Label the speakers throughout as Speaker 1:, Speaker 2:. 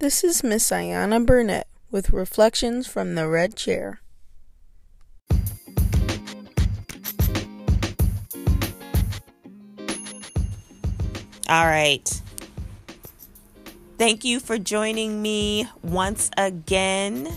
Speaker 1: This is Miss Ayana Burnett with Reflections from the Red Chair.
Speaker 2: All right. Thank you for joining me once again.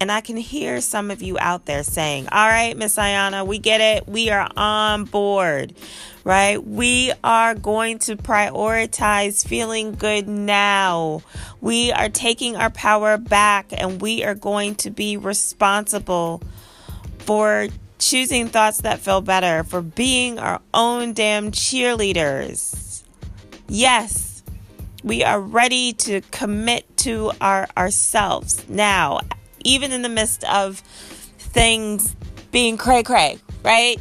Speaker 2: And I can hear some of you out there saying, All right, Miss Ayana, we get it. We are on board, right? We are going to prioritize feeling good now. We are taking our power back and we are going to be responsible for choosing thoughts that feel better, for being our own damn cheerleaders. Yes, we are ready to commit to our ourselves now, even in the midst of things being cray cray, right?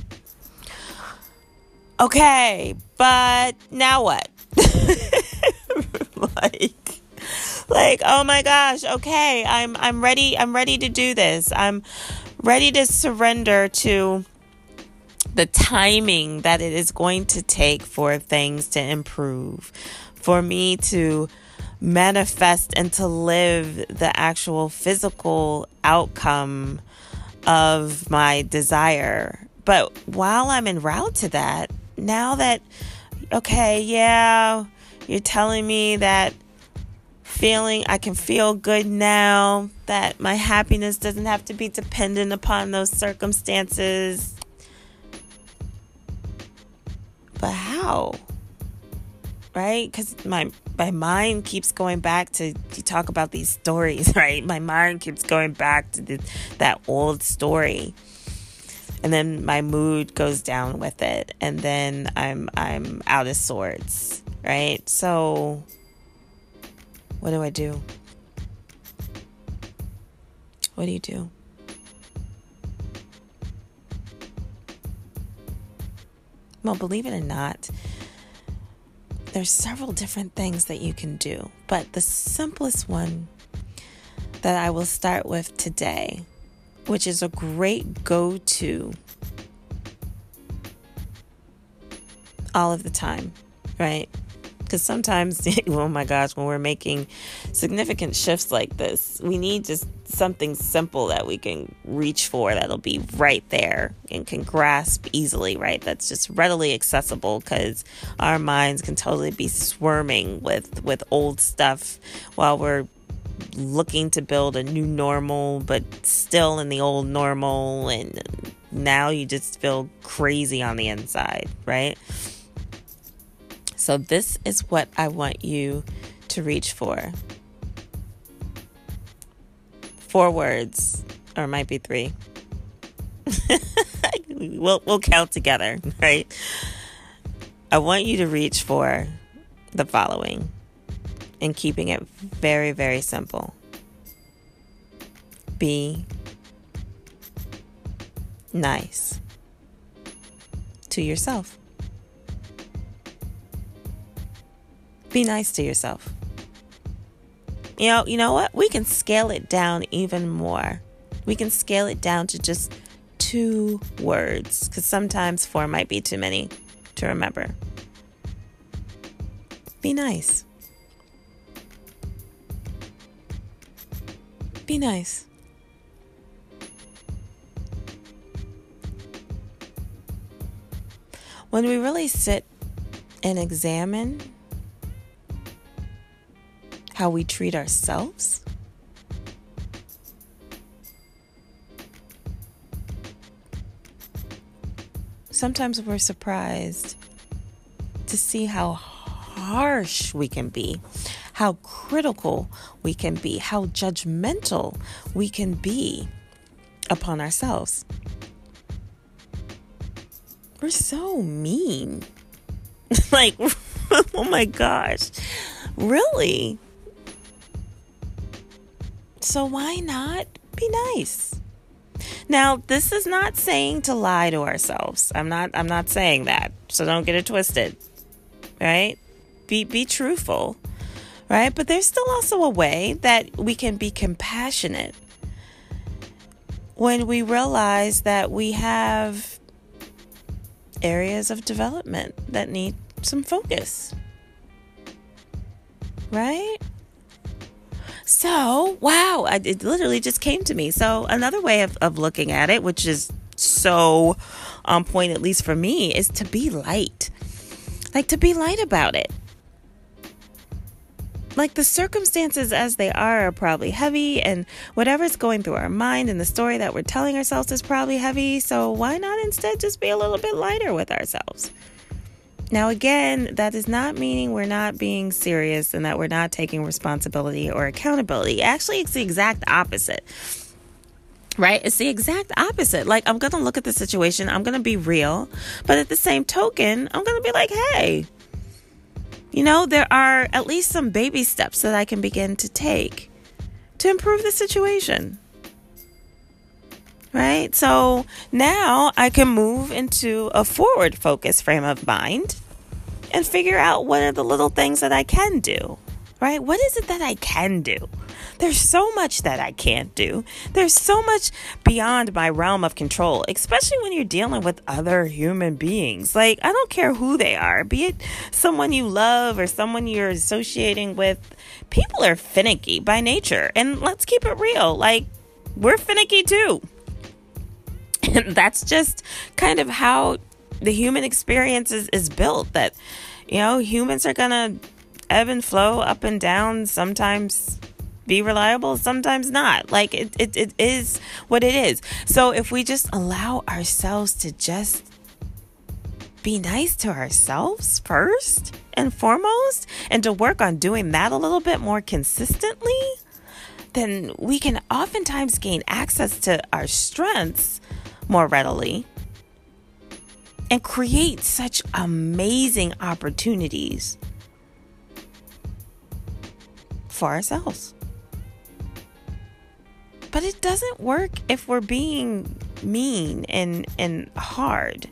Speaker 2: Okay, but now what? like like oh my gosh okay i'm i'm ready i'm ready to do this i'm ready to surrender to the timing that it is going to take for things to improve, for me to manifest and to live the actual physical outcome of my desire. But while I'm en route to that, now that, okay, yeah, you're telling me that feeling I can feel good now, that my happiness doesn't have to be dependent upon those circumstances. But how? Right? Cuz my my mind keeps going back to you talk about these stories, right? My mind keeps going back to the, that old story. And then my mood goes down with it and then I'm I'm out of sorts, right? So what do I do? What do you do? Well, believe it or not, there's several different things that you can do, but the simplest one that I will start with today, which is a great go to all of the time, right? Because sometimes, oh my gosh, when we're making significant shifts like this, we need just something simple that we can reach for that'll be right there and can grasp easily, right? That's just readily accessible because our minds can totally be swarming with, with old stuff while we're looking to build a new normal, but still in the old normal. And now you just feel crazy on the inside, right? So, this is what I want you to reach for. Four words, or it might be three. we'll, we'll count together, right? I want you to reach for the following and keeping it very, very simple. Be nice to yourself. Be nice to yourself. You know, you know what? We can scale it down even more. We can scale it down to just two words cuz sometimes four might be too many to remember. Be nice. Be nice. When we really sit and examine how we treat ourselves? Sometimes we're surprised to see how harsh we can be, how critical we can be, how judgmental we can be upon ourselves. We're so mean. like, oh my gosh, really? So why not be nice? Now, this is not saying to lie to ourselves. I'm not I'm not saying that. So don't get it twisted. Right? Be be truthful. Right? But there's still also a way that we can be compassionate when we realize that we have areas of development that need some focus. Right? So, wow, I, it literally just came to me. So, another way of, of looking at it, which is so on point, at least for me, is to be light. Like, to be light about it. Like, the circumstances as they are are probably heavy, and whatever's going through our mind and the story that we're telling ourselves is probably heavy. So, why not instead just be a little bit lighter with ourselves? Now, again, that is not meaning we're not being serious and that we're not taking responsibility or accountability. Actually, it's the exact opposite. Right? It's the exact opposite. Like, I'm going to look at the situation, I'm going to be real, but at the same token, I'm going to be like, hey, you know, there are at least some baby steps that I can begin to take to improve the situation right? So now I can move into a forward focus frame of mind and figure out what are the little things that I can do, right? What is it that I can do? There's so much that I can't do. There's so much beyond my realm of control, especially when you're dealing with other human beings. Like, I don't care who they are, be it someone you love or someone you're associating with. People are finicky by nature. And let's keep it real. Like, we're finicky too. And that's just kind of how the human experience is, is built that, you know, humans are to ebb and flow up and down, sometimes be reliable, sometimes not. Like it, it, it is what it is. So if we just allow ourselves to just be nice to ourselves first and foremost, and to work on doing that a little bit more consistently, then we can oftentimes gain access to our strengths more readily and create such amazing opportunities for ourselves. But it doesn't work if we're being mean and, and hard.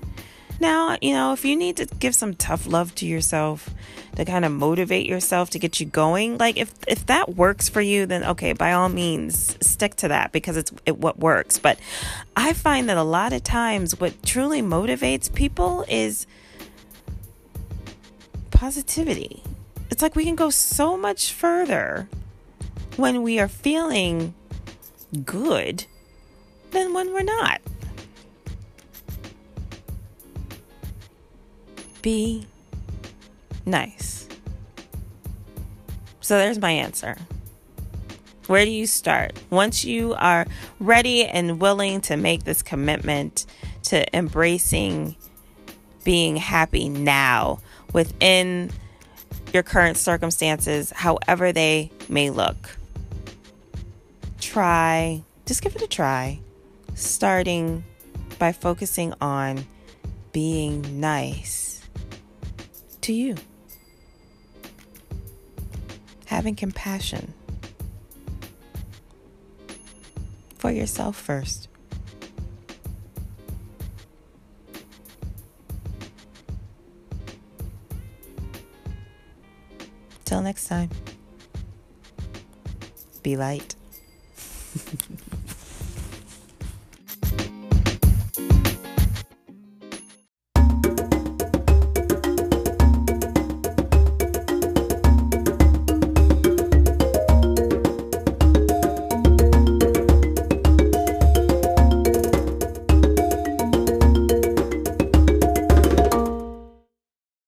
Speaker 2: Now, you know, if you need to give some tough love to yourself to kind of motivate yourself to get you going, like if if that works for you, then okay, by all means, stick to that because it's it, what works. But I find that a lot of times what truly motivates people is positivity. It's like we can go so much further when we are feeling good than when we're not. Be nice. So there's my answer. Where do you start? Once you are ready and willing to make this commitment to embracing being happy now within your current circumstances, however they may look, try, just give it a try, starting by focusing on being nice to you. Having compassion for yourself first. Till next time, be light.